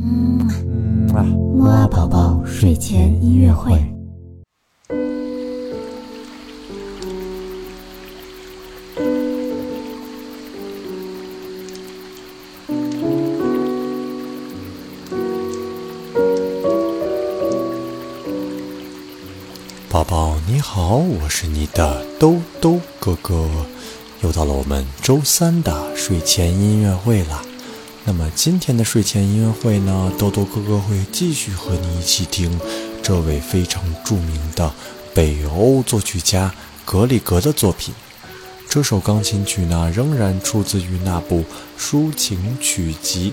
嗯啊，木啊宝宝睡前音乐会。宝宝你好，我是你的兜兜哥哥，又到了我们周三的睡前音乐会了。那么今天的睡前音乐会呢，豆豆哥哥会继续和你一起听这位非常著名的北欧作曲家格里格的作品。这首钢琴曲呢，仍然出自于那部抒情曲集。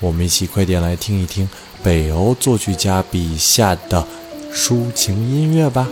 我们一起快点来听一听北欧作曲家笔下的抒情音乐吧。